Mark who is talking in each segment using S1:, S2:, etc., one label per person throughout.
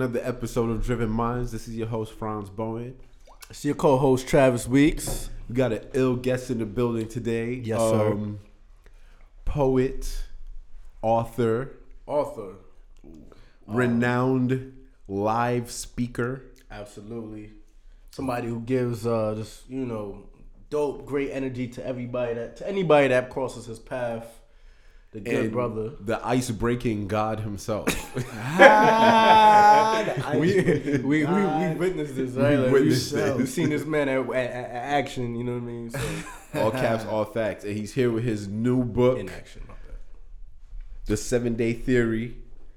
S1: another episode of Driven Minds. This is your host Franz Bowen.
S2: It's your co-host Travis Weeks.
S1: We got an ill guest in the building today. Um,
S2: Yes, sir.
S1: Poet, author,
S2: Author.
S1: renowned live speaker.
S2: Absolutely. Somebody who gives uh just, you know, dope, great energy to everybody that to anybody that crosses his path. The good
S1: and
S2: brother.
S1: The ice breaking God himself.
S2: Ah, we, we, we, we witnessed this, right? Like,
S1: witnessed
S2: we. We've seen this man at, at, at action, you know what I mean? So,
S1: all caps, all facts. And he's here with his new book,
S2: in action.
S1: The Seven Day Theory.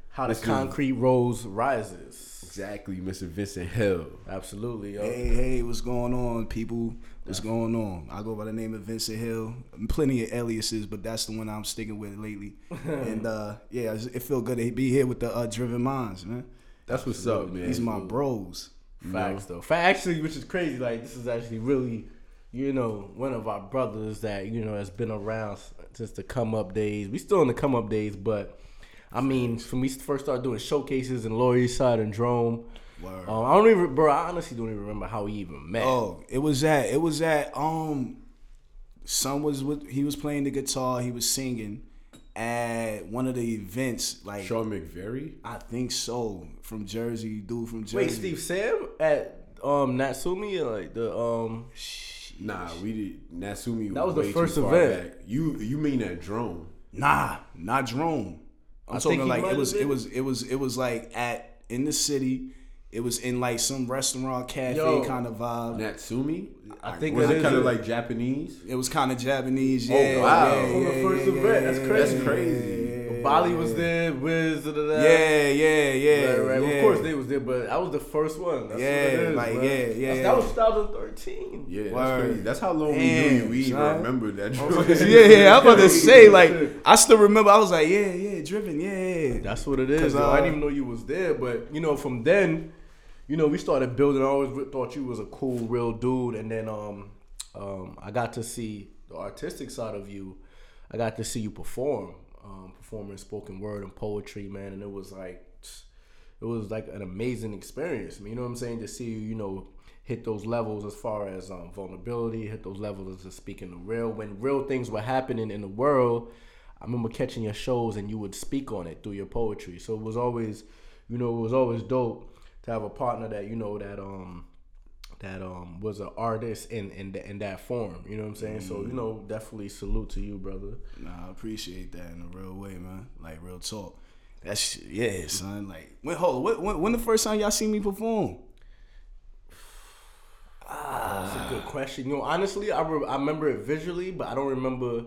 S2: How the
S1: Let's do-
S2: concrete rose rises.
S1: Exactly, Mr. Vincent Hill.
S2: Absolutely, yo.
S3: Hey, hey, what's going on, people? What's going on? I go by the name of Vincent Hill. Plenty of aliases, but that's the one I'm sticking with lately. and uh, yeah, it feel good to be here with the uh, Driven Minds, man.
S1: That's what's up, man.
S3: These my bros.
S2: Facts though. Fact actually, which is crazy. Like this is actually really, you know, one of our brothers that you know has been around since the come up days. We still in the come up days, but I mean, when we first started doing showcases in Lower East Side and Drome, um, I don't even, bro. I honestly don't even remember how we even met.
S3: Oh, it was at it was at um, son was with he was playing the guitar, he was singing at one of the events. Like
S1: Sean McVeary?
S3: I think so, from Jersey, dude from Jersey.
S2: Wait, Steve Sam at um Natsumi, or like the um.
S1: Nah, we did Nasumi.
S2: That was the
S1: way too
S2: first event.
S1: Back. You you mean that drone?
S3: Nah, not Jerome. I'm
S2: I
S3: talking
S2: he
S3: like
S2: might
S3: it was it was it was it was like at in the city. It was in like some restaurant cafe
S2: Yo.
S3: kind of vibe.
S1: Natsumi?
S2: I think it
S1: was
S2: that
S1: it
S2: is
S1: kind of like Japanese?
S3: It was kind of Japanese.
S1: Oh,
S3: Yeah,
S1: wow.
S3: yeah,
S2: From the
S3: yeah,
S2: first
S3: yeah,
S2: event. That's crazy.
S3: yeah,
S1: crazy.
S3: Yeah,
S2: Bali was there, Wiz, da, da, da.
S3: Yeah, yeah, yeah.
S2: Right, right.
S3: yeah.
S2: Of course they was there, but I was the first one. That's
S3: Yeah,
S2: what it is,
S3: like,
S2: man.
S3: yeah, yeah,
S2: That was 2013.
S1: Yeah, that's
S3: Word.
S1: crazy. That's how long we knew you. We even
S3: son.
S1: remember that
S2: Oh,
S3: yeah, yeah. I'm about to say like I still remember. I was like, yeah, yeah, driven, yeah, yeah.
S2: That's what it is. though. I
S3: uh,
S2: didn't even know you was there, but you know, from then, you know, we started building. I always thought you was a cool, real dude, and then um, um, I got to see the artistic side of you. I got to see you perform, um, performing spoken word and poetry, man, and it was like, it was like an amazing experience. You know what I'm saying? To see you, you know, hit those levels as far as um, vulnerability, hit those levels of speaking the real. When real things were happening in the world, I remember catching your shows and you would speak on it through your poetry. So it was always, you know, it was always dope to have a partner that you know that um that um was an artist in in, in that form. You know what I'm saying? So you know, definitely salute to you, brother.
S3: Nah, I appreciate that in a real way, man. Like real talk. That's yeah, son. Like when hold when, when, when the first time y'all see me perform?
S2: Ah, that's a good question. You know, honestly, I re- I remember it visually, but I don't remember.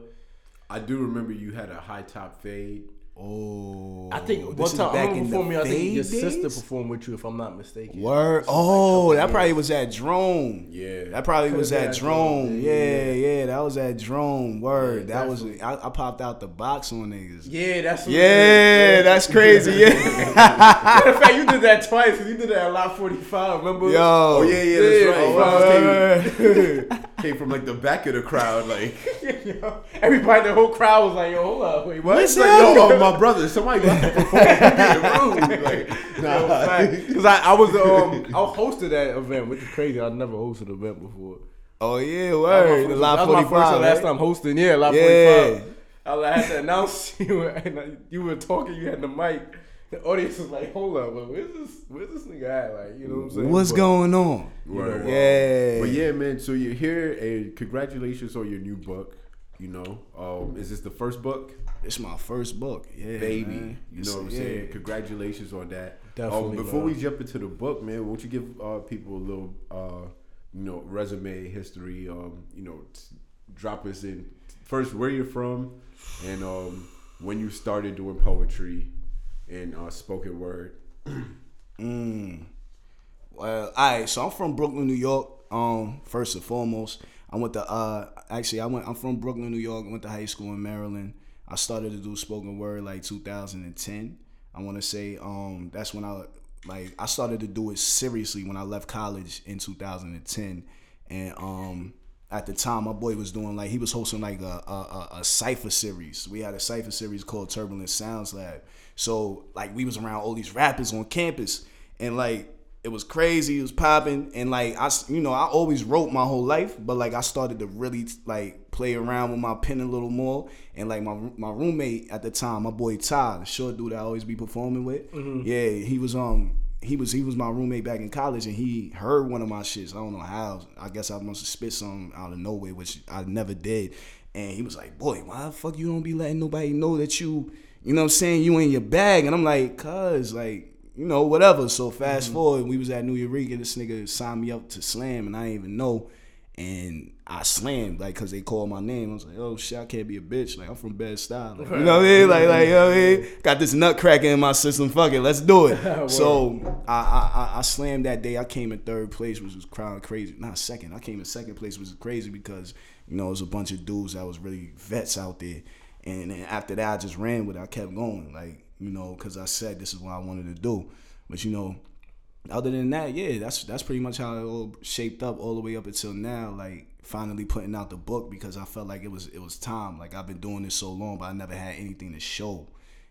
S1: I do remember you had a high top fade.
S3: Oh,
S2: I think
S3: this
S2: one time I
S3: back
S2: remember performing. I think your
S3: fade
S2: sister
S3: days?
S2: performed with you, if I'm not mistaken.
S3: Word. Oh, that probably was at Drone.
S1: Yeah.
S3: That probably
S2: Could've
S3: was at Drone.
S2: Drone.
S3: Yeah, yeah, that was at Drone. Word.
S2: Yeah,
S3: that was I, I popped out the box on niggas.
S2: Yeah, that's it
S3: Yeah, that's crazy. Yeah.
S2: Matter of fact, you did that twice you did that at Lot 45. Remember?
S3: Yo.
S1: Oh yeah, yeah, that's
S2: Yeah,
S1: right.
S3: oh,
S1: Franz came, from like the back of the crowd, like.
S2: Yo, Everybody, the whole crowd was like, "Yo, hold up, wait, what?"
S3: What's
S1: Like, yo, oh, my brother, somebody got to perform. You're. Like, nah.
S2: Because I, I was um I hosted that event, which is crazy. I'd never hosted an event before.
S3: Oh yeah,
S2: That was my first- that was my
S3: forty
S2: first and last time hosting. Yeah, lot
S3: Yeah.
S2: 45. I had to announce you, and you were talking. You had the mic. The audience was like, "Hold up, well, where's this? Where's this nigga at? Like, you know what I'm saying?"
S3: What's
S2: But-
S3: going on?
S1: Word, word.
S3: Yeah.
S1: But yeah, man. So you're here, and congratulations on your new book. You know, um, is this the first book,
S3: It's my first book. Yeah,
S1: baby?
S3: man.
S1: You
S3: It's-
S1: know what I'm
S3: yeah.
S1: saying? Congratulations on that.
S2: Definitely,
S1: Um, before
S2: man.
S1: we jump into the book, man, won't you give uh, people a little, uh, you know, resume history? Um, you know, t- drop us in first where you're from, and um, when you started doing poetry and uh, spoken word.
S3: Mm. Well, all right. So I'm from Brooklyn, New York. Um, first and foremost, I went to uh, actually I went. I'm from Brooklyn, New York. I went to high school in Maryland. I started to do spoken word like 2010. I want to say um, that's when I like I started to do it seriously when I left college in 2010, and um. At the time, my boy was doing like he was hosting like a, a, a, a cipher series. We had a cipher series called Turbulent Sounds Lab. So like we was around all these rappers on campus, and like it was crazy. It was popping, and like I, you know, I always wrote my whole life, but like I started to really like play around with my pen a little more, and like my my roommate at the time, my boy Ty, the short dude I always be performing with, yeah, he was um he was he was my roommate back in college, and he heard one of my shits. I don't know how. I guess I must have spit some out of nowhere, which I never did. And he was like, "Boy, why the fuck you don't be letting nobody know that you, you know, what I'm saying you in your bag?" And I'm like, "Cause like." you know, whatever. So fast mm-hmm. forward, we was at Nuyorican. This nigga signed me up to slam, and I didn't even know. And I slammed like because they called my name. I was like, oh shit, I can't be a bitch. Like I'm from Bed-Stuy. Like, you know what I mean? Like like you know what I mean? Got this nutcracker in my system. Fuck it, let's do it. so I, I I- I slammed that day. I came in third place, which was crowd crazy. Not second. I came in second place, which was crazy because you know it was a bunch of dudes that was really vets out there. And then after that, I just ran with it. I kept going, like you know, because I said this is what I wanted to do. But you know, other than that, yeah, that's that's pretty much how it all shaped up all the way up until now. Like finally putting out the book because I felt like it was it was time. Like I've been doing this so long, but I never had anything to show.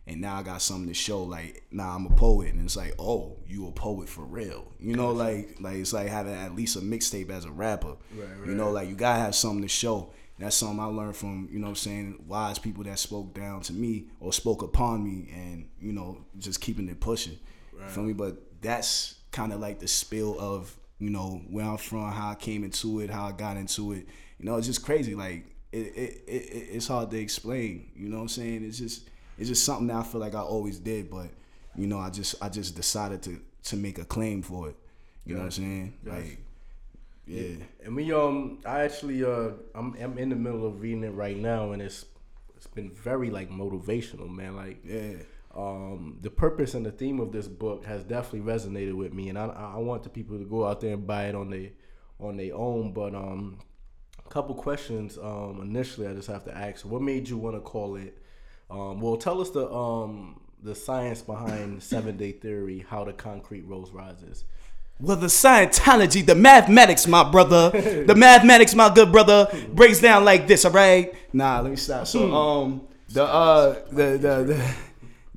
S3: And now I got something to show. Like now I'm a poet, and it's like, oh, you a poet for real. You know, like like it's like having at least a mixtape as a rapper.
S2: Right,
S3: You know, like you gotta have something to show. That's something I learned from, you know what I'm saying, wise people that spoke down to me or spoke upon me and, you know, just keeping it pushing. You Feel me? But that's kind of like the spill of, you know, where I'm from, how I came into it, how I got into it. You know, it's just crazy. Like it, it, it, it it's hard to explain. You know what I'm saying? It's just it's just something that I feel like I always did, but you know, I just I just decided to to make a claim for it. You know what I'm saying? Like yeah.
S2: And we um I actually uh I'm I'm in the middle of reading it right now and it's it's been very like motivational, man. Like
S3: Yeah.
S2: Um the purpose and the theme of this book has definitely resonated with me and I I want the people to go out there and buy it on their on their own, but um a couple questions um initially I just have to ask. What made you want to call it um well tell us the um the science behind seven day theory, how the concrete rose rises.
S3: Well, the Scientology, the mathematics, my brother, the mathematics, my good brother, breaks down like this. All right. Nah, let me stop. So, um, the uh, the the the,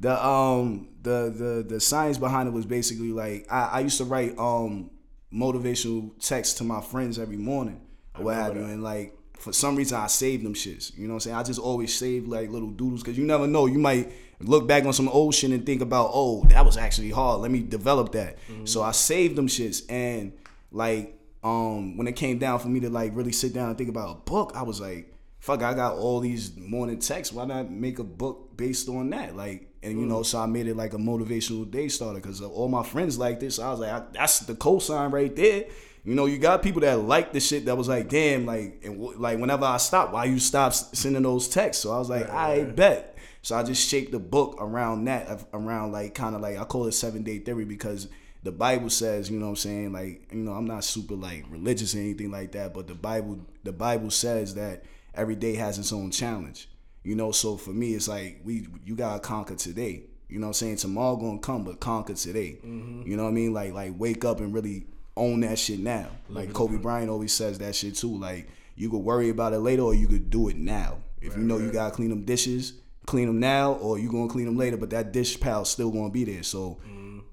S3: the um the the the science behind it was basically like I, I used to write um motivational texts to my friends every morning or what have you, and like for some reason I saved them shits. You know what I'm saying? I just always save like little doodles because you never know. You might look back on some old shit and think about, oh, that was actually hard. Let me develop that. So I saved them shits and like um when it came down for me to like really sit down and think about a book, I was like, fuck, I got all these morning texts. Why not make a book based on that? Like, and you mm. know, so I made it like a motivational day starter because uh, all my friends like this. So I was like, I, that's the cosign right there. You know, you got people that like the shit that was like, damn, like, and w- like whenever I stop, why you stop sending those texts? So I was like, I bet. So I just shaped the book around that, around like kind of like I call it seven day theory because the Bible says, you know what I'm saying, like, you know, I'm not super like religious or anything like that, but the Bible, the Bible says that every day has its own challenge. You know, so for me, it's like we you gotta conquer today. You know what I'm saying? Tomorrow gonna come, but conquer today. You know what I mean? Like like wake up and really own that shit now. Like Kobe Bryant always says that shit too. Like you could worry about it later or you could do it now. If you know you gotta clean them dishes, clean them now, or you gonna clean them later. But that dish pal's still gonna be there. So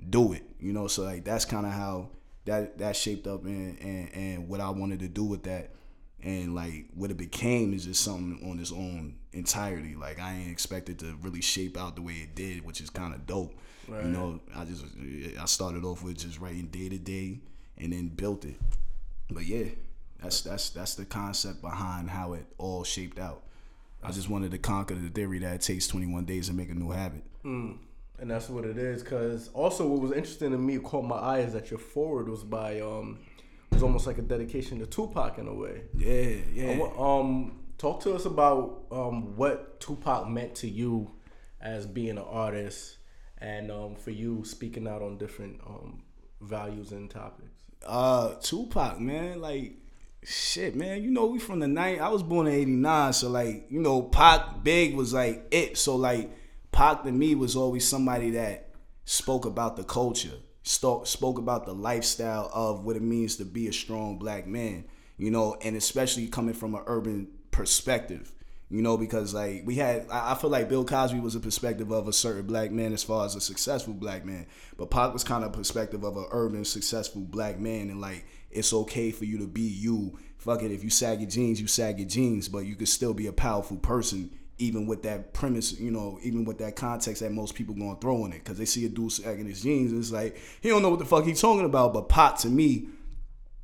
S3: do it. You know, so like that's kind of how that that shaped up and, and and what I wanted to do with that. And like what it became is just something on its own entirety. Like I ain't expected to really shape out the way it did, which is kind of dope. You know, I just I started off with just writing day to day, and then built it. But yeah, that's that's that's the concept behind how it all shaped out. I just wanted to conquer the theory that it takes 21 days to make a new habit.
S2: And that's what it is. Cause also what was interesting to me, caught my eye, is that your foreword was by um, it was almost like a dedication to Tupac in a way.
S3: Yeah, yeah.
S2: Um, talk to us about um what Tupac meant to you as being an artist, and um for you speaking out on different um values and topics.
S3: Uh, Tupac, man, like shit, man. You know, we from the night. I was born in '89, so like, you know, Pac Big was like it. So like, Pac to me was always somebody that spoke about the culture, spoke about the lifestyle of what it means to be a strong black man. You know, and especially coming from an urban perspective. You know, because like we had, I I feel like Bill Cosby was a perspective of a certain black man as far as a successful black man, but Pac was kind of perspective of an urban successful black man, and like it's okay for you to be you. Fuck it, if you sag your jeans, you sag your jeans, but you could still be a powerful person, even with that premise, you know, even with that context that most people gonna throw in it, because they see a dude sagging his jeans, and it's like he don't know what the fuck he talking about. But Pac to me,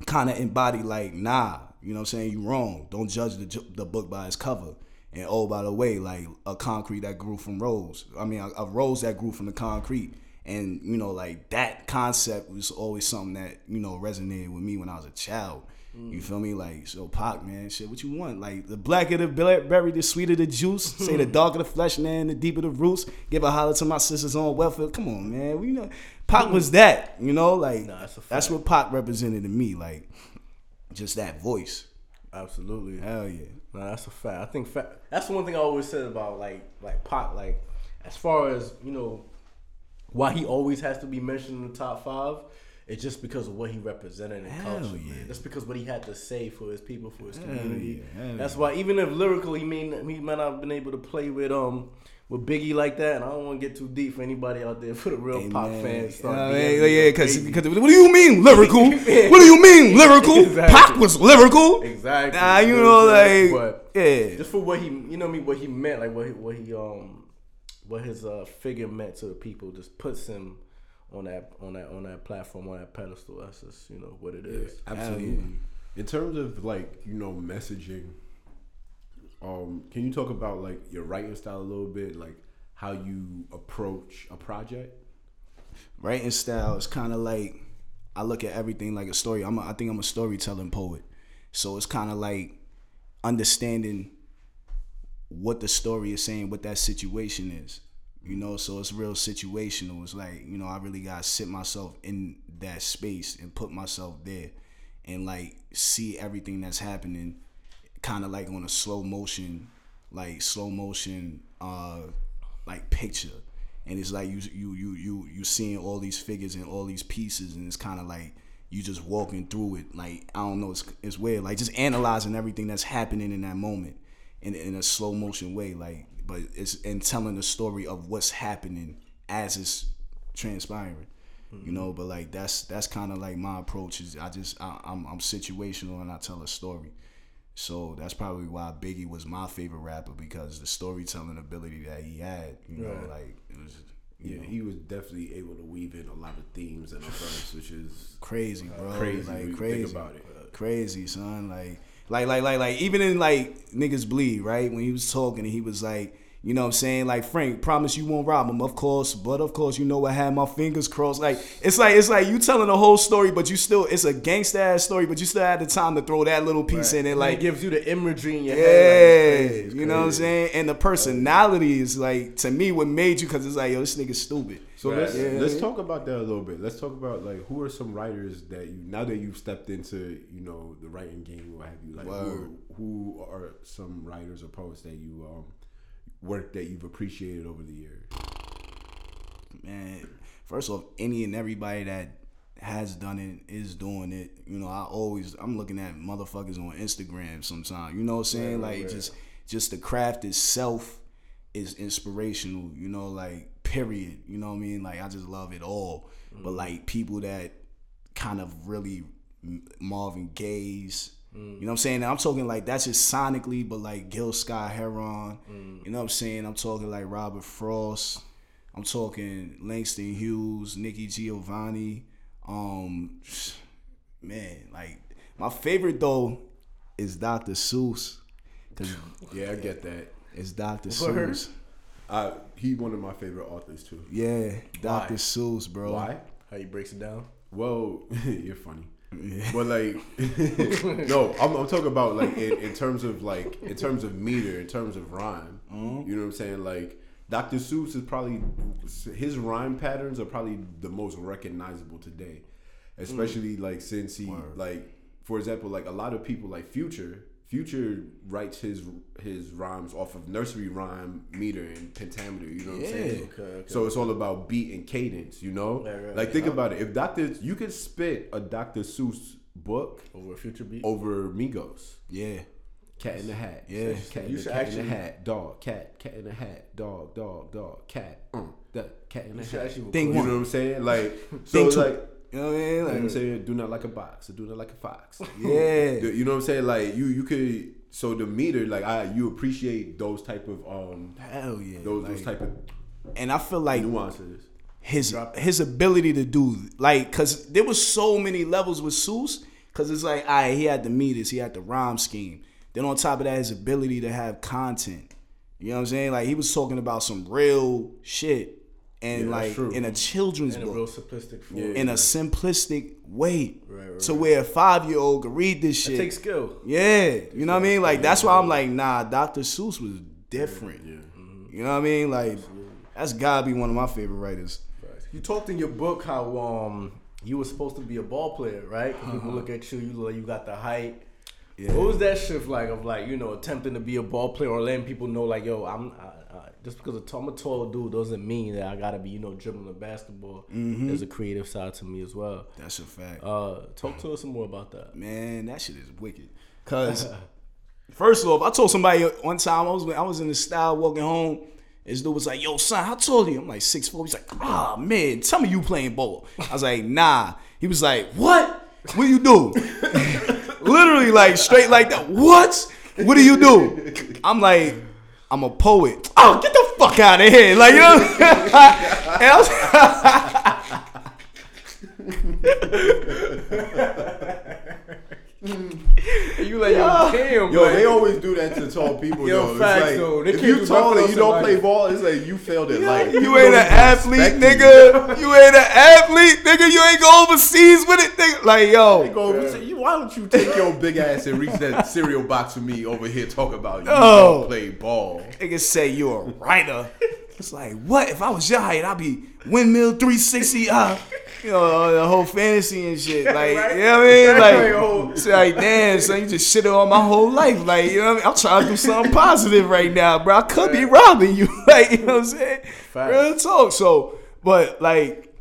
S3: kind of embody like, nah, you know what I'm saying? You wrong. Don't judge the, the book by its cover. And oh, by the way, like a concrete that grew from rose. I mean, a, a rose that grew from the concrete. And, you know, like that concept was always something that, you know, resonated with me when I was a child. You feel me? Like, so Pac, man, shit, what you want? Like, the blacker the berry, the sweeter the juice. Say the darker the flesh, man, the deeper the roots. Give a holler to my sisters on welfare. Come on, man. We know Pac was that, you know? Like,
S2: Nah, that's
S3: that's what Pac represented to me. Like, just that voice.
S2: Absolutely.
S3: Hell yeah.
S2: No, that's a fact. I think fa- that's the one thing I always said about like like Pac. Like as far as you know, why he always has to be mentioned in the top five. It's just because of what he represented in
S3: Hell
S2: culture.
S3: yeah.
S2: Man. That's because what he had to say for his people, for his
S3: Hell
S2: community.
S3: yeah,
S2: That's why even if lyrical, he may he might not have been able to play with um with Biggie like that. And I don't want to get too deep for anybody out there for the real
S3: Amen.
S2: fans. Start
S3: Uh, yeah, yeah,
S2: me,
S3: because what do you mean lyrical? what do you mean lyrical?
S2: Exactly.
S3: Pac was lyrical.
S2: Exactly.
S3: Nah, you
S2: know
S3: know,
S2: what I'm
S3: like yeah,
S2: just for what he you know I mean what he meant like what he, what he um what his uh figure meant to the people just puts him on that on that on that platform on that pedestal that's just you know what it is
S1: Absolutely. In terms of like you know messaging, um, can you talk about like your writing style a little bit, like how you approach a project?
S3: writing style is kind of like I look at everything like a story. I'm a, I think I'm a storytelling poet, so it's kind of like understanding what the story is saying, what that situation is. You know, so it's real situational. It's like you know, I really gotta sit myself in that space and put myself there, and like see everything that's happening, kind of like on a slow motion, like slow motion, uh, like picture. And it's like you you you you you seeing all these figures and all these pieces and it's kind of like you just walking through it. Like i don't know it's, it's weird. Like just analyzing everything that's happening in that moment in, in a slow motion way. Like but it's in telling the story of what's happening as it's transpiring you mm-hmm. know but like that's that's kind of like my approach is i just I, I'm, I'm situational and i tell a story so that's probably why Biggie was my favorite rapper because the storytelling ability that he had, you know, like it was
S1: Yeah, he was definitely able to weave in a lot of themes in a verse, which is
S3: crazy, uh, bro.
S1: crazy
S3: like crazy
S1: think about it.
S3: Crazy, son. Like, like, like, like, like. Even in like niggas bleed, right? When he was talking, and he was like, you know, what I'm saying, like, Frank, promise you won't rob him, of course, but of course, you know, I had my fingers crossed. Like, it's like, it's like you telling the whole story, but you still, it's a gangsta ass story, but you still had the time to throw that little piece in it, like,
S2: it gives you the imagery in your
S3: yeah,
S2: head like, it's crazy, it's
S3: you know what I'm saying? And the personality is like to me what made you because it's like yo, this nigga's stupid.
S1: So
S2: Right.
S1: let's
S3: Yeah.
S1: let's talk about that a little bit. Let's talk about like who are some writers that you now that you've stepped into you know the writing game, what have you? Like who are, who are some writers or poets that you um work that you've appreciated over the years?
S3: man, first off, any and everybody that has done it is doing it. You know, I always I'm looking at motherfuckers on Instagram sometimes. You know what I'm saying?
S2: Right,
S3: like
S2: right.
S3: just just the craft itself is inspirational, you know, like period. You know what I mean? Like I just love it all. But mm. like people that kind of really Marvin Gaye's. Mm. You know what I'm saying? I'm talking like that's just sonically, but like Gil Scott Heron. Mm. You know what I'm saying? I'm talking like Robert Frost. I'm talking Langston Hughes, Nikki Giovanni. Um, man, like my favorite though is Dr. Seuss, cause
S1: Yeah, I get that.
S3: it's Dr.
S2: Word.
S3: Seuss.
S1: I he one of my favorite authors too.
S3: Yeah, Dr.
S2: Why?
S3: Seuss, bro.
S1: Why?
S2: how he breaks it down
S1: Well, you're funny. But like, no, I'm, I'm talking about like in, in terms of like in terms of meter, in terms of rhyme.
S3: Mm-hmm.
S1: You know what I'm saying? Like, Dr. Seuss is probably his rhyme patterns are probably the most recognizable today, especially like since he like, for example, like a lot of people like Future. Future writes his his rhymes off of nursery rhyme meter and pentameter. You know what I'm saying?
S2: Okay, okay.
S1: So it's all about beat and cadence. You know,
S2: Right, right,
S1: like think about it. If Doctor, you could spit a Dr. Seuss book
S2: over a future beat
S1: over Migos.
S3: Yeah.
S1: cat in the hat.
S3: Yeah.
S1: cat, in the, cat in the hat, dog, cat, cat in the hat, dog, dog, dog, cat, uh, that cat in the hat.
S2: actually
S3: Think
S1: You know what I'm saying? Like, so it's like.
S3: You know what I mean?
S1: What I'm saying? Do not like a box, or do not like a fox.
S3: yeah.
S1: You know what I'm saying? Like you, you could. So the meter, like I, you appreciate those type of um,
S3: Hell yeah.
S1: those
S3: like-
S1: those type of
S3: and I feel like
S1: nuances.
S3: his his ability to do like because there was so many levels with Seuss because it's like all right he had the meters he had the rhyme scheme then on top of that his ability to have content you know what I'm saying like he was talking about some real shit and
S1: Yeah,
S3: like in a children's
S2: In a
S3: book
S2: real simplistic form.
S1: Yeah.
S3: in a simplistic way
S2: Right, right,
S3: to where a five year old could read this
S2: It
S3: shit
S2: takes skill.
S3: yeah you know what I mean like that's why I'm like nah Dr. Seuss was different
S1: Yeah.
S3: you know what I mean like that's gotta be one of my favorite writers
S2: You talked in your book how um you were supposed to be a ball player, right? 'Cause People look at you, you look like you got the height.
S3: Yeah.
S2: What was that shift like of like you know attempting to be a ball player or letting people know like yo I'm I, I, just because I'm a tall dude doesn't mean that I gotta be you know dribbling the basketball. There's a creative side to me as well.
S3: that's a fact
S2: Uh, talk to us some more about that.
S3: Man, that shit is wicked. Cause first off, I told somebody one time I was I was in the Stuy walking home. This dude was like, "Yo, son, how tall are you?" I'm like six four. He's like, "Ah, man, tell me you playing ball." I was like, "Nah." He was like, "What? What do you do?" Literally, like straight like that. What? What do you do? I'm like, I'm a poet. Oh, get the fuck out of here! Like you know. I was-
S2: You like yo damn
S1: Yo,
S2: man.
S1: they always do that to tall people.
S2: Yo,
S1: though.
S2: Facts,
S1: like,
S2: though. They
S1: if you tall and you don't
S2: else
S1: play ball, it's like you failed at life.
S3: You
S1: People
S3: ain't an athlete,
S1: respect you.
S3: nigga. You ain't an athlete, nigga. You ain't go overseas with it, nigga. Like, yo.
S1: Go over, say, you- why don't you take your big ass and reach that cereal box for me over here? Talk about you
S3: Oh.
S1: don't play ball.
S3: Niggas say you a writer. It's like, what? If I was your height, I'd be windmill 360. Uh, you know, the whole fantasy and shit. Like,
S2: Right.
S3: you know what I mean? Like, it's like, damn, son, you just shit on my whole life. Like, you know what I mean? I'm trying to do something positive right now, bro. I could be robbing you. Like, you know what I'm saying?
S2: Facts.
S3: Real talk. So, but like,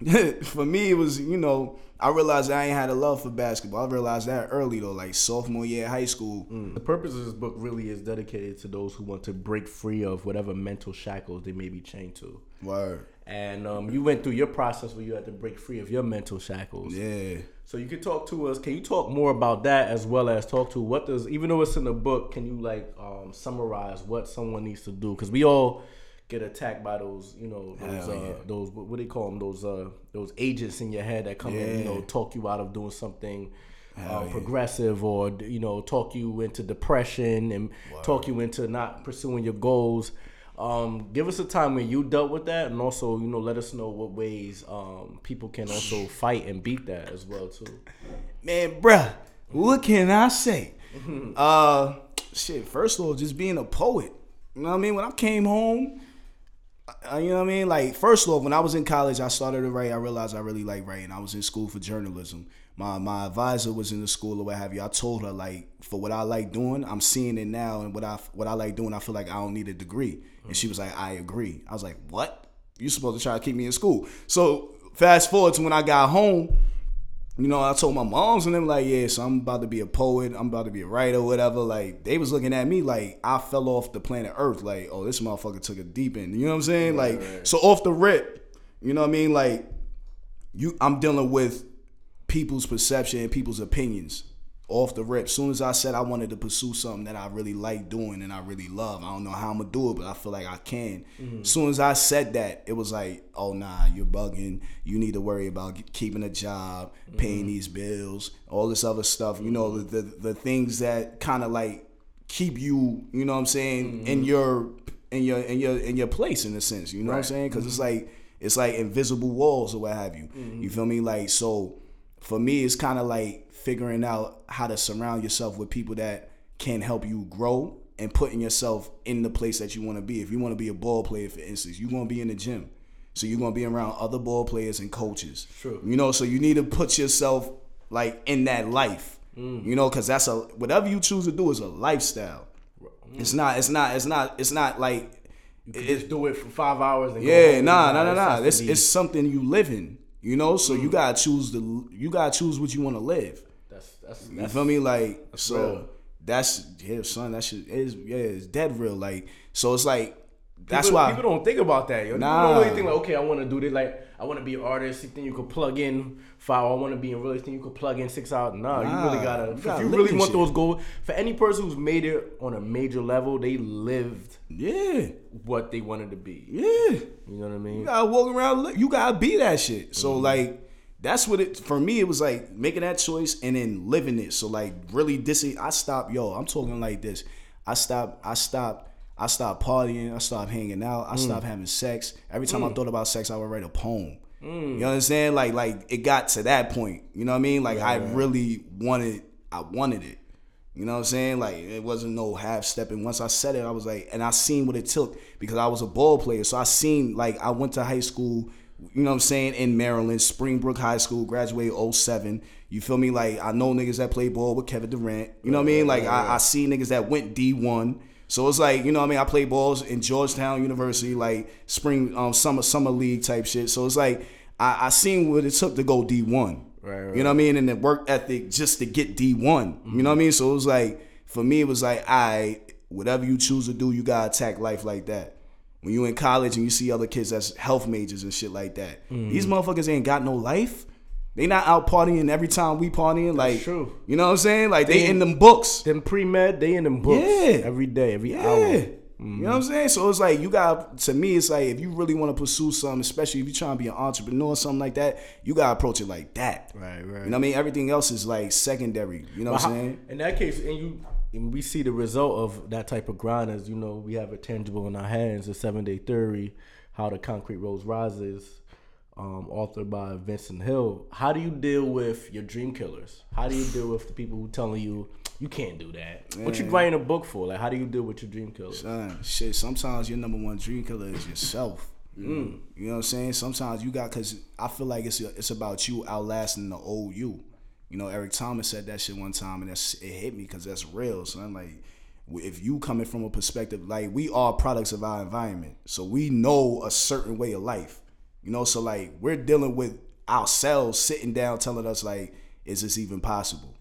S3: for me, it was, you know, I realized I ain't had a love for basketball. I realized that early though, like sophomore year of high school.
S2: The purpose of this book really is dedicated to those who want to break free of whatever mental shackles they may be chained to.
S3: Word.
S2: And um, you went through your process where you had to break free of your mental shackles.
S3: Yeah.
S2: So you can talk to us. Can you talk more about that as well as talk to what does even though it's in the book, can you like um, summarize what someone needs to do? Because we all get attacked by those, you know, those uh,
S3: yeah.
S2: those what, what do they call them? Those uh, those agents in your head that come and you know talk you out of doing something. Uh,
S3: yeah.
S2: progressive or you know talk you into depression and talk you into not pursuing your goals um, give us a time when you dealt with that and also you know let us know what ways um, people can also fight and beat that as well too
S3: Man, bruh, what can I say? uh, shit. First of all, just being a poet. You know what I mean? When I came home, you know what I mean? Like, first off, when I was in college, I started to write. I realized I really like writing. I was in school for journalism. My my advisor was in the school or what have you. I told her like, for what I like doing, I'm seeing it now, and what I what I like doing, I feel like I don't need a degree. And she was like, I agree. I was like, what? You supposed to try to keep me in school? So fast forward to when I got home you know, I told my moms and them like, yeah, so I'm about to be a poet, I'm about to be a writer, whatever. Like they was looking at me like I fell off the planet Earth. Like, oh, this motherfucker took a deep end. You know what I'm saying? like, so off the rip, you know what I mean? Like, you, I'm dealing with people's perception and people's opinions off the rip. Soon as I said I wanted to pursue something that I really like doing and I really love, I don't know how I'm gonna do it, but I feel like I can. As soon as I said that, it was like, oh nah, you're bugging. You need to worry about keeping a job, paying mm-hmm. these bills, all this other stuff. You know, the the, the things that kind of like keep you, you know what I'm saying, in your in your in your in your place in a sense. You know what I'm saying? Because it's like it's like invisible walls or what have you. You feel me? Like so, for me, it's kind of like figuring out how to surround yourself with people that can help you grow and putting yourself in the place that you want to be. If you want to be a ball player, for instance, you're gonna be in the gym. So you're gonna be around other ball players and coaches.
S2: True.
S3: You know, so you need to put yourself like in that life. Mm. You know, because that's a whatever you choose to do is a lifestyle. It's not. It's not. It's not. It's not like.
S2: you can just do it for five hours and go
S3: Yeah, nah, nah, nah, nah.
S2: to
S3: It's it's something you live in. You know, so you mm. gotta choose the. You gotta choose what you want to live.
S2: that's that's,
S3: You
S2: that's
S3: feel me? Like so.
S2: real.
S3: that's yeah, son. That shit is yeah, it's dead real. Like so, it's like that's
S2: people,
S3: why
S2: people don't think about that. Yo.
S3: Nah.
S2: People don't really think like, okay, I want to do this. Like, I want to be an artist. You think you could plug in five? I want to be in real estate. You could plug in six hours. Nah, you really gotta.
S3: you
S2: if
S3: gotta
S2: you really want
S3: shit.
S2: those goals, for any person who's made it on a major level, they lived
S3: yeah,
S2: what they wanted to be.
S3: yeah.
S2: You know what I mean?
S3: You gotta walk around. You gotta be that shit. So
S2: Mm-hmm.
S3: like, that's what it for me. It was like making that choice and then living it. So like, really, this I stopped. Yo, I'm talking like this. I stopped. I stopped. I stopped partying. I stopped hanging out.
S2: Mm.
S3: I stopped having sex. Every time I thought about sex, I would write a poem. Mm. You know what I'm saying? Like, like it got to that point. You know what I mean? Like, I really wanted. I wanted it. You know what I'm saying? Like it wasn't no half stepping. Once I said it, I was like, and I seen what it took because I was a ball player. So I seen like I went to high school, you know what I'm saying, in Maryland, Springbrook High School, graduated 07. You feel me? Like I know niggas that play ball with Kevin Durant. You know what I mean? Like I, I see niggas that went D1. So it's like, you know what I mean? I play balls in Georgetown University, like spring um summer summer league type shit. So it's like I, I seen what it took to go D1.
S2: Right, right.
S3: You know what I mean? And the work ethic just to get D1. You know what I mean? So it was like, for me, it was like, I, whatever you choose to do, you gotta attack life like that. When you in college and you see other kids that's health majors and shit like that, these motherfuckers ain't got no life. They not out partying every time we partying. Like,
S2: true.
S3: you know what I'm saying? Like they,
S2: They-
S3: in them books.
S2: Them pre med, they in them books
S3: Yeah.
S2: every day, every
S3: Yeah.
S2: hour.
S3: You mm-hmm. know what I'm saying? So it's like you got to me, it's like if you really want to pursue something, especially if you're trying to be an entrepreneur or something like that, you gotta approach it like that.
S2: Right, right.
S3: You know what I mean? Everything else is like secondary. You know what I'm saying?
S2: In that case, and you and we see the result of that type of grind as you know, we have it tangible in our hands, the seven day theory, how the concrete rose rises, um, authored by Vincent Hill. How do you deal with your dream killers? How do you deal with the people who telling you you can't do that? What you
S3: Man.
S2: writing a book for? Like how do you deal with your dream killers?
S3: Son, shit, sometimes your number one dream killer is yourself. You know what I'm saying? Sometimes you got because I feel like it's it's about you outlasting the old you. You know, Eric Thomas said that shit one time, and that's it hit me because that's real. So I'm like, if you coming from a perspective like we are products of our environment, so we know a certain way of life. You know, so like we're dealing with ourselves sitting down, telling us like, is this even possible?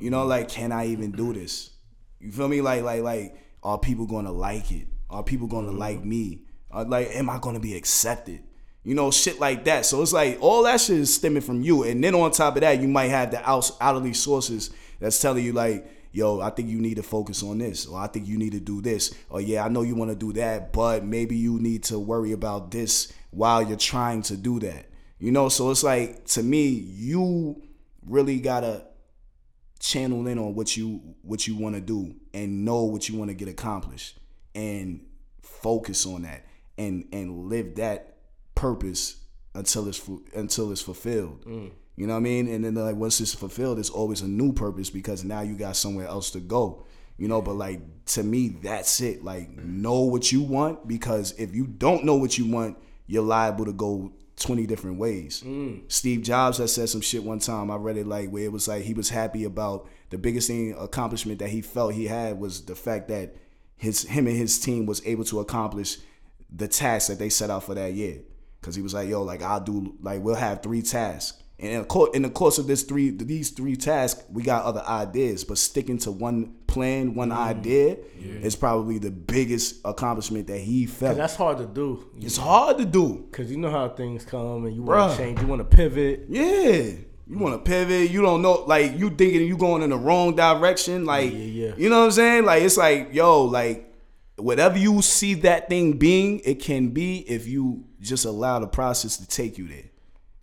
S3: You know, like, can I even do this? You feel me? Like, like, like, are people gonna like it? Are people gonna mm-hmm. like me? Are, like, am I gonna be accepted? You know, shit like that. So it's like all that shit is stemming from you, and then on top of that, you might have the out, outerly sources that's telling you like, yo, I think you need to focus on this, or I think you need to do this, or yeah, I know you want to do that, but maybe you need to worry about this while you're trying to do that. You know, so it's like to me, you really gotta channel in on what you what you want to do and know what you want to get accomplished and focus on that and and live that purpose until it's until it's fulfilled. Mm. You know what I mean? And then like once it's fulfilled, it's always a new purpose because now you got somewhere else to go. You know, but like to me, that's it. Like mm. know what you want because if you don't know what you want, you're liable to go 20 different ways. Mm. Steve Jobs has said some shit one time. I read it like where it was like he was happy about the biggest thing accomplishment that he felt he had was the fact that his him and his team was able to accomplish the task that they set out for that year. Cause he was like, yo, like I'll do like we'll have three tasks. And in the, cour- in the course of this three these three tasks, we got other ideas, but sticking to one plan, one mm. idea is probably the biggest accomplishment that he felt.
S2: That's hard to do.
S3: It's hard to do.
S2: Cause you know how things come and you want to change, you want to pivot.
S3: Yeah. You want to pivot. You don't know, like, you thinking you going in the wrong direction. Like,
S2: Yeah, yeah.
S3: you know what I'm saying? Like, it's like, yo, like, whatever you see that thing being, it can be if you just allow the process to take you there.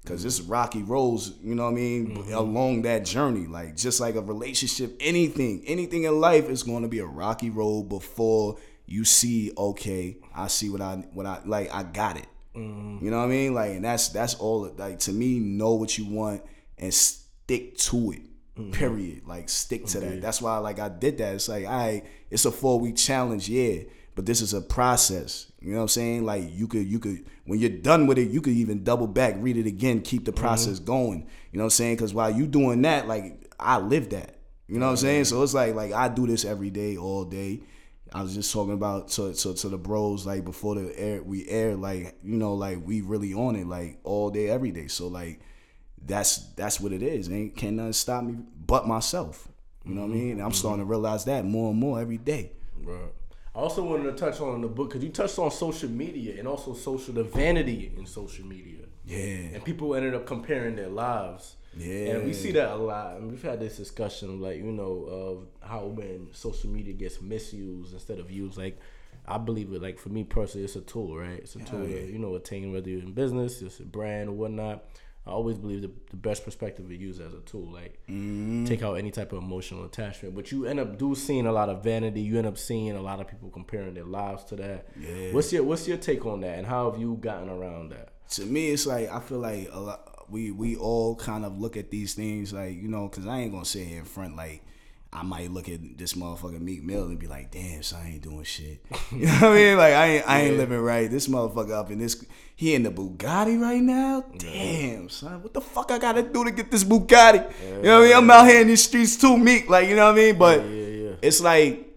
S3: Cause it's rocky roads, you know what I mean, mm-hmm. along that journey. Like just like a relationship, anything, anything in life is going to be a rocky road before you see, okay, I see what I what I like, I got it. Mm-hmm. You know what I mean? Like, and that's that's all. Like to me, know what you want and stick to it. Mm-hmm. Period. Like stick to that. That's why like I did that. It's like, all right, it's a four week challenge, yeah, but this is a process. You know what I'm saying? Like you could you could when you're done with it, you could even double back, read it again, keep the mm-hmm. process going. You know what I'm saying? Because while you doing that, like I live that. You know what I'm mm-hmm. saying? So it's like like I do this every day, all day. I was just talking about to, to, to the bros like before the air we air like you know like we really on it like all day every day. So like that's that's what it is. Ain't can nothing stop me but myself. You know what I mm-hmm. mean? And I'm starting to realize that more and more every day.
S2: Right. I also wanted to touch on the book because you touched on social media and also social the vanity in social media.
S3: Yeah.
S2: And people ended up comparing their lives.
S3: Yeah.
S2: And we see that a lot. And we've had this discussion of like, you know, of how when social media gets misused instead of used. Like, I believe it, like, for me personally, it's a tool, right? It's a tool
S3: yeah.
S2: to, you know, attain whether you're in business, it's a brand or whatnot. I always believe the, the best perspective is used as a tool. Like,
S3: Mm-hmm.
S2: take out any type of emotional attachment. But you end up do seeing a lot of vanity. You end up seeing a lot of people comparing their lives to that.
S3: Yeah.
S2: What's your What's your take on that, and how have you gotten around that?
S3: to me, it's like I feel like a lot. We we all kind of look at these things like you know, because I ain't gonna sit here in front like. I might look at this motherfucking Meek Mill and be like, "Damn, son, I ain't doing shit." You know what I mean? Like, I ain't, I ain't living right. This motherfucker up in this, he in the Bugatti right now. Damn, son, what the fuck I gotta do to get this Bugatti? You know what I mean? I'm out here in these streets too, Meek. Like, you know what I mean? But
S2: Yeah, yeah.
S3: it's like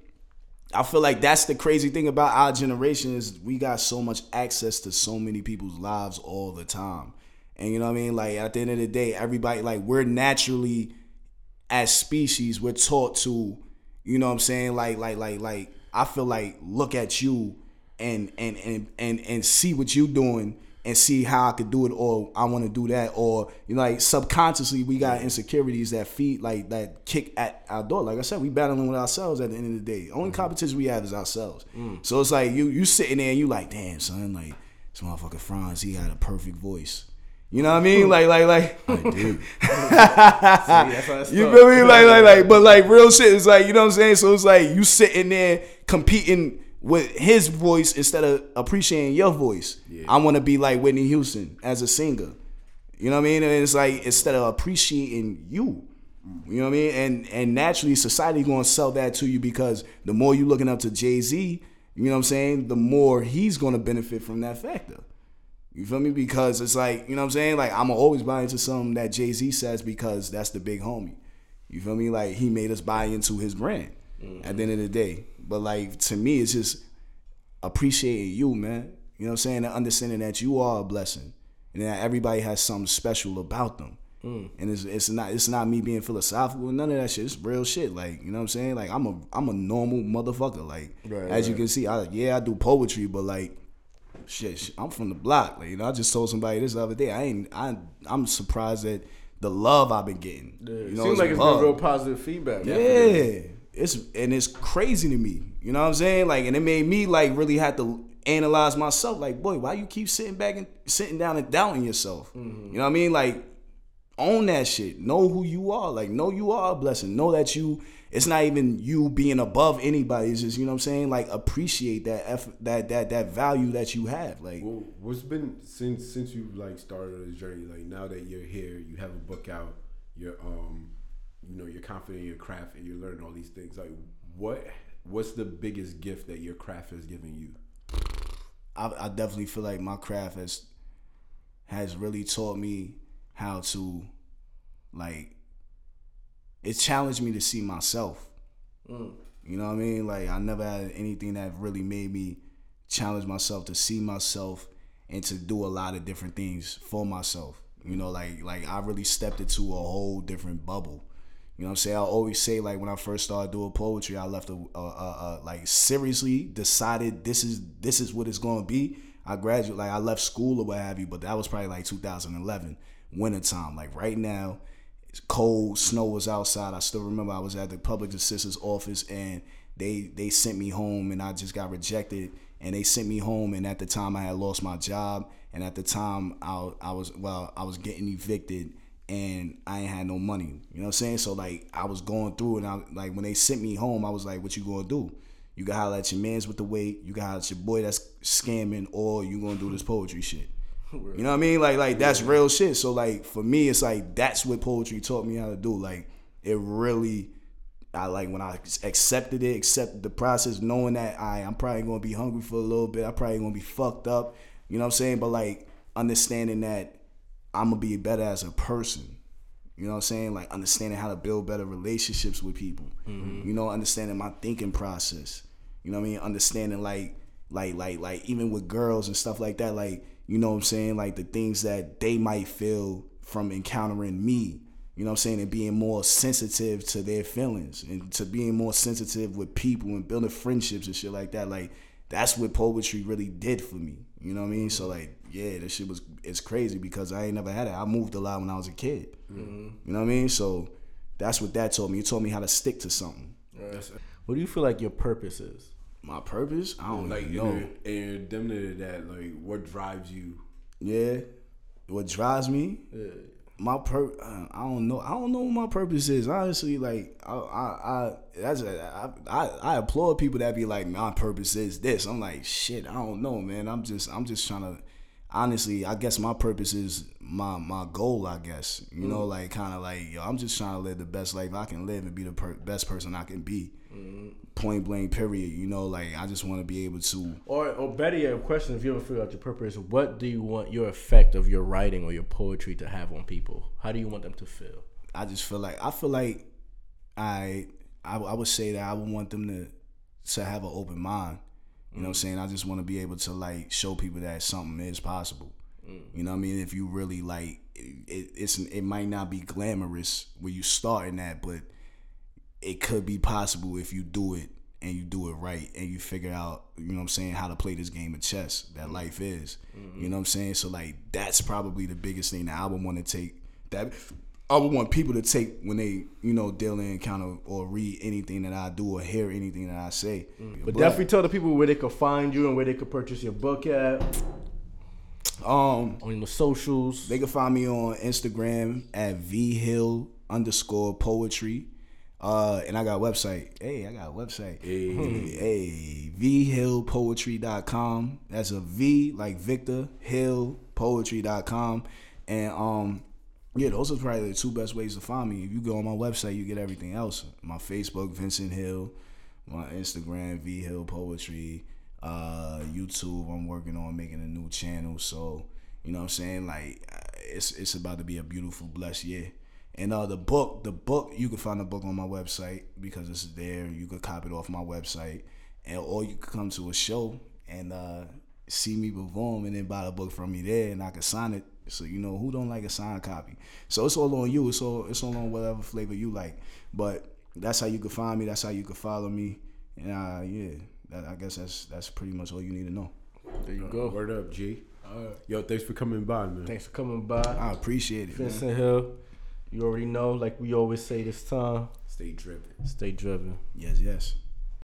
S3: I feel like that's the crazy thing about our generation is we got so much access to so many people's lives all the time. And you know what I mean? Like at the end of the day, everybody like we're naturally as species, we're taught to, you know what I'm saying? Like like like like I feel like look at you and and and and and see what you're doing and see how I could do it or I want to do that or you know like subconsciously we got insecurities that feed like that kick at our door. Like I said we battling with ourselves at the end of the day. The only mm. competition we have is ourselves. Mm. So it's like you you sitting there and you like damn son like this motherfucker Franz he had a perfect voice you know what I mean like like like I do
S2: that's
S3: you feel me? Like, like, like, but like real shit is like, you know what I'm saying? So it's like you sitting there competing with his voice instead of appreciating your voice. I want to be like Whitney Houston as a singer. You know what I mean? And it's like instead of appreciating you. You know what I mean? And and naturally society gonna sell that to you because the more you looking up to Jay-Z, you know what I'm saying, the more he's gonna benefit from that factor. You feel me? Because it's like, you know what I'm saying? Like, I'm always buy into something that Jay Z says because that's the big homie. You feel me? Like, he made us buy into his brand at the mm-hmm. end of the day. But, like, to me, it's just appreciating you, man. You know what I'm saying? And understanding that you are a blessing and that everybody has something special about them. Mm. And it's, it's not it's not me being philosophical none of that shit. It's real shit. Like you know what I'm saying. Like I'm a I'm a normal motherfucker. Like
S2: Right,
S3: as you can see, I yeah I do poetry, but like shit, shit, I'm from the block. Like, you know, I just told somebody this the other day. I ain't. I I'm surprised at the love I've been getting.
S2: Yeah,
S3: You know,
S2: seems like it's been real positive feedback.
S3: Yeah, it's and it's crazy to me. You know what I'm saying? Like, and it made me like really have to analyze myself. Like, boy, why you keep sitting back and sitting down and doubting yourself?
S2: Mm-hmm.
S3: You know what I mean? Like, own that shit. Know who you are. Like, know you are a blessing. Know that you. It's not even you being above anybody. It's just you know what I'm saying. Like, appreciate that effort, that that that value that you have. Like,
S1: Well, what's been since since you like started this journey? Like now that you're here, you have a book out. You're um, you know, you're confident in your craft and you're learning all these things. Like, what what's the biggest gift that your craft has given you?
S3: I, I definitely feel like my craft has has really taught me how to like it challenged me to see myself. Mm. You know what I mean? Like I never had anything that really made me challenge myself to see myself and to do a lot of different things for myself. You know, like like I really stepped into a whole different bubble. You know what I'm saying? I always say like when I first started doing poetry, I left a, a, a, a like seriously decided this is this is what it's gonna be. I graduated like I left school or what have you, but that was probably like 2011 winter time. Like right now, cold, snow was outside. I still remember I was at the public assistance office and they they sent me home and I just got rejected and they sent me home and at the time I had lost my job and at the time I, I was well I was getting evicted and I ain't had no money. You know what I'm saying? So like I was going through and I like when they sent me home I was like what you gonna do? You can holler at your mans with the weight, you can holler at your boy that's scamming or you gonna do this poetry shit. You know what I mean? Like like that's real shit. So like for me, it's like that's what poetry taught me how to do. Like it really, I like when I accepted it, accepted the process, knowing that I I'm probably gonna be hungry for a little bit. I probably gonna be fucked up. You know what I'm saying? But like understanding that I'm gonna be better as a person. You know what I'm saying? Like understanding how to build better relationships with people. Mm-hmm. You know, understanding my thinking process. You know what I mean? Understanding like like like like even with girls and stuff like that, like, you know what I'm saying? Like the things that they might feel from encountering me. You know what I'm saying? And being more sensitive to their feelings and to being more sensitive with people and building friendships and shit like that. Like that's what poetry really did for me. You know what I mean? So like, yeah, this shit was it's crazy because I ain't never had it. I moved a lot when I was a kid. Mm-hmm. You know what I mean? So that's what that taught me. It taught me how to stick to something.
S2: What do you feel like your purpose is?
S3: My purpose? I don't
S1: Like,
S3: know.
S1: and, and them to that, like, what drives you?
S3: Yeah. What drives me? My pur uh, I don't know. I don't know what my purpose is. Honestly, like I I, I that's I, I I applaud people that be like my purpose is this. I'm like shit. I don't know, man. I'm just I'm just trying to. Honestly, I guess my purpose is my my goal. I guess you know, like kind of like yo. I'm just trying to live the best life I can live and be the per- best person I can be. Point blank. Period. You know, like I just want to be able to.
S2: Or, or better yet, a question: If you ever figure out your purpose, what do you want your effect of your writing or your poetry to have on people? How do you want them to feel?
S3: I just feel like I feel like I I, I would say that I would want them to to have an open mind. You know what I'm mm. saying? I just want to be able to like show people that something is possible. Mm. You know what I mean? If you really like it, it's it might not be glamorous where you starting at, but it could be possible if you do it and you do it right and you figure out, you know what I'm saying, how to play this game of chess that mm-hmm. life is. Mm-hmm. You know what I'm saying? So like that's probably the biggest thing that I would want to take that I would want people to take when they, you know, deal in kind of or read anything that I do or hear anything that I say. Mm.
S2: But definitely tell the people where they could find you and where they could purchase your book at
S3: um
S2: on the socials.
S3: They can find me on Instagram at vhill underscore poetry. Uh, and I got a website. Hey, I got a website. Hey, hey vhillpoetry.com. That's a V like Victor Hill poetry.com. And um yeah, those are probably the two best ways to find me. If you go on my website, you get everything else. My Facebook, Vincent Hill. My Instagram, V Hill Poetry. Uh, YouTube, I'm working on making a new channel. So, you know what I'm saying? Like, uh, it's it's about to be a beautiful, blessed year. And uh, the book, the book, you can find the book on my website because it's there. You can copy it off my website, and or you can come to a show and uh, see me perform, and then buy the book from me there, and I can sign it. So you know who don't like a signed copy. So it's all on you. It's all it's all on whatever flavor you like. But that's how you can find me. That's how you can follow me. And uh, yeah, that, I guess that's that's pretty much all you need to know.
S2: There you go.
S1: Word up, G. Yo, thanks for coming by, man.
S2: Thanks for coming by.
S3: I appreciate it. Man.
S2: Vincent Hill. You already know, like we always say this time,
S1: Stay driven.
S2: stay driven.
S3: Yes, yes.